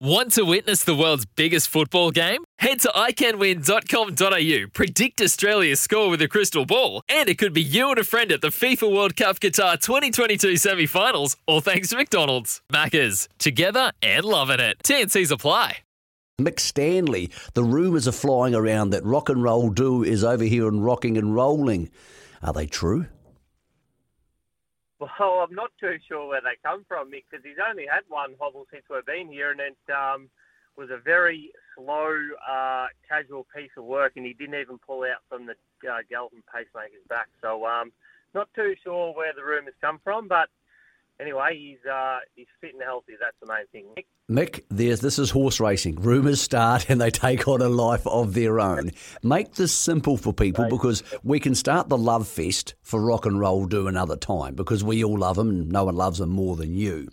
Want to witness the world's biggest football game? Head to iCanWin.com.au, predict Australia's score with a crystal ball, and it could be you and a friend at the FIFA World Cup Qatar 2022 semi finals, all thanks to McDonald's. Maccas, together and loving it. TNC's apply. Mick Stanley, the rumours are flying around that Rock N Roll Doo is over here and rocking and rolling. Are they true? Well, I'm not too sure where they come from, Mick, because he's only had one hobble since we've been here, and it um, was a very slow, uh, casual piece of work, and he didn't even pull out from the uh, Galton pacemaker's back. So, um, not too sure where the rumours come from, but anyway, he's uh, he's fit and healthy. That's the main thing. Mick, Mick, there's this is horse racing. Rumours start and they take on a life of their own. Make this simple for people because we can start the love fest for Rock N Roll Doo another time because we all love him and no one loves him more than you.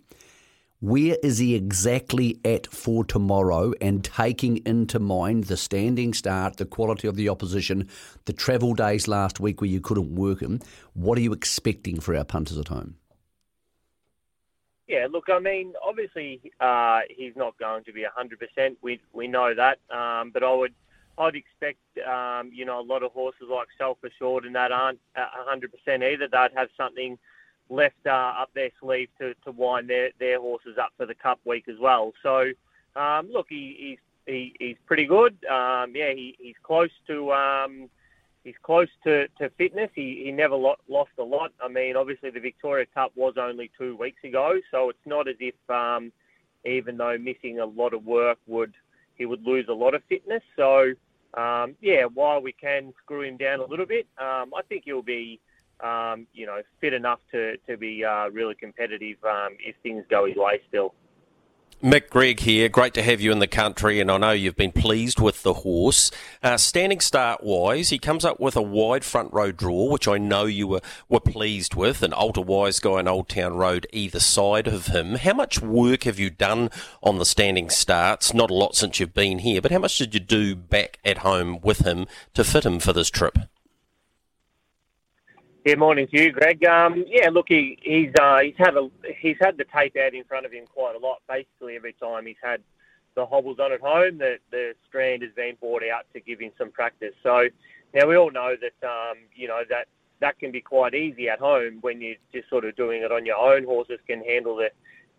Where is he exactly at for tomorrow and taking into mind the standing start, the quality of the opposition, the travel days last week where you couldn't work him? What are you expecting for our punters at home? Yeah, look, I mean, obviously uh, he's not going to be 100%. We we know that, um, but I would I'd expect um, you know a lot of horses like Self Assured and that aren't 100% either. They'd have something left uh, up their sleeve to, to wind their, their horses up for the Cup week as well. So um, look, he, he's he, he's pretty good. Um, yeah, he, he's close to um, he's close to, to fitness. He, he never lo- lost a lot. I mean, obviously the Victoria Cup was only two weeks ago, so it's not as if um, even though missing a lot of work would he would lose a lot of fitness. So um, yeah, while we can screw him down a little bit, um, I think he'll be um, you know fit enough to to be uh, really competitive um, if things go his way still. Mick Greg here. Great to have you in the country, and I know you've been pleased with the horse. Uh, standing start wise, he comes up with a wide front row draw, which I know you were, were pleased with, an Alta Wise guy and Old Town Road either side of him. How much work have you done on the standing starts? Not a lot since you've been here, but how much did you do back at home with him to fit him for this trip? Yeah, morning to you, Greg. Um, yeah, look, he, he's uh, he's had a he's had the tape out in front of him quite a lot. Basically, every time he's had the hobbles on at home, the the strand has been brought out to give him some practice. So now we all know that um, you know that that can be quite easy at home when you're just sort of doing it on your own. Horses can handle the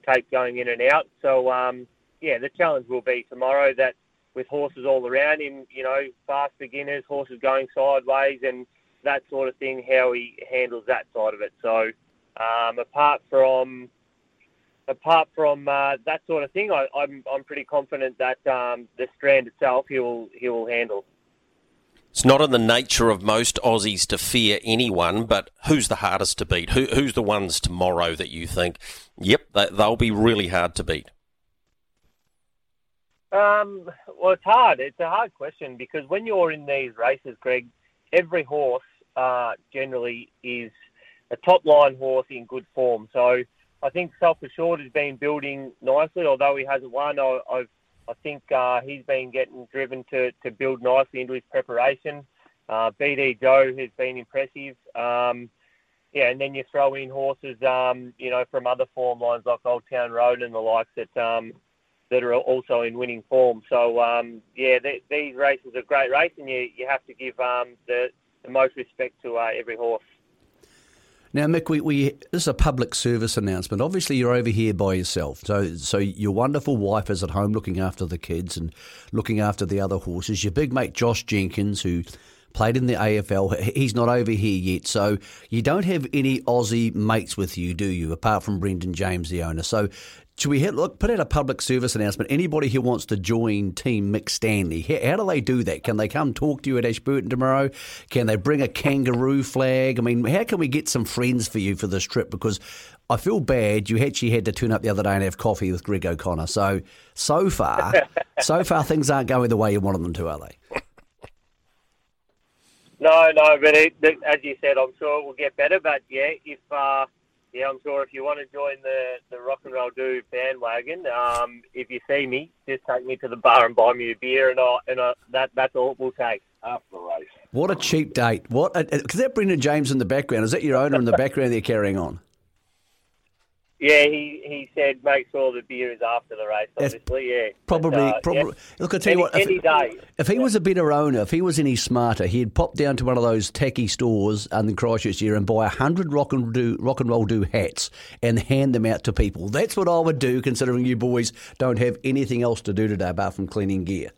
tape going in and out. So um, yeah, the challenge will be tomorrow that with horses all around him, you know, fast beginners, horses going sideways, and that sort of thing, how he handles that side of it. So, um, apart from apart from uh, that sort of thing, I, I'm I'm pretty confident that um, the strand itself he will he will handle. It's not in the nature of most Aussies to fear anyone, but who's the hardest to beat? Who, who's the ones tomorrow that you think, yep, they, they'll be really hard to beat? Um, well, it's hard. It's a hard question because when you're in these races, Greg, every horse uh, generally is a top line horse in good form. So I think Self Assured has been building nicely, although he hasn't won. I, I've, I think uh, he's been getting driven to, to build nicely into his preparation. Uh, BD Joe has been impressive. Um, yeah, and then you throw in horses, um, you know, from other form lines like Old Town Road and the likes that um, that are also in winning form. So um, yeah, th- these races are great race, and you you have to give um, the the most respect to uh, every horse. Now, Mick, we, we this is a public service announcement. Obviously, you're over here by yourself, so so your wonderful wife is at home looking after the kids and looking after the other horses. Your big mate Josh Jenkins, who played in the AFL, he's not over here yet. So you don't have any Aussie mates with you, do you? Apart from Brendan James, the owner. So should we hit, look, put out a public service announcement? Anybody who wants to join Team Mick Stanley, how, how, do they do that? Can they come talk to you at Ashburton tomorrow? Can they bring a kangaroo flag? I mean, how can we get some friends for you for this trip? Because I feel bad. You actually had to turn up the other day and have coffee with Greg O'Connor. So, so far, so far things aren't going the way you wanted them to, are they? No, no, but it, as you said, I'm sure it will get better. But yeah, if uh, yeah, I'm sure if you want to join the, the Rock N Roll Doo bandwagon, um, if you see me, just take me to the bar and buy me a beer, and, I, and I, that that's all we'll take after the race. What a cheap date! What? a Because that Brendan James in the background is that your owner in the background they're carrying on? Yeah, he, he said make sure the beer is after the race. That's Obviously, yeah. Probably, But, uh, probably. yeah. Look, I tell you Any- what. if- any day. If he was a better owner, if he was any smarter, he'd pop down to one of those tacky stores in the Christchurch here and buy a hundred rock and do Rock N Roll Doo hats and hand them out to people. That's what I would do, considering you boys don't have anything else to do today apart from cleaning gear.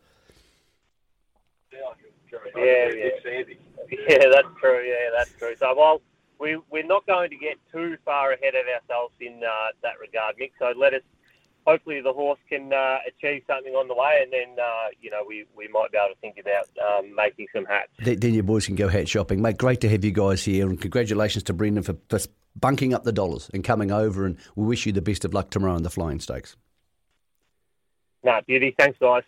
Yeah, yeah. Yeah, that's true. Yeah, that's true. So, well, we, we're not going to get too far ahead of ourselves in uh, that regard, Mick. So let us, hopefully the horse can uh, achieve something on the way and then, uh, you know, we, we might be able to think about um, making some hats. Th- Then your boys can go hat shopping, mate. Great to have you guys here, and congratulations to Brendan for, for bunking up the dollars and coming over. And we wish you the best of luck tomorrow in the Flying Stakes. No, beauty. Thanks, guys.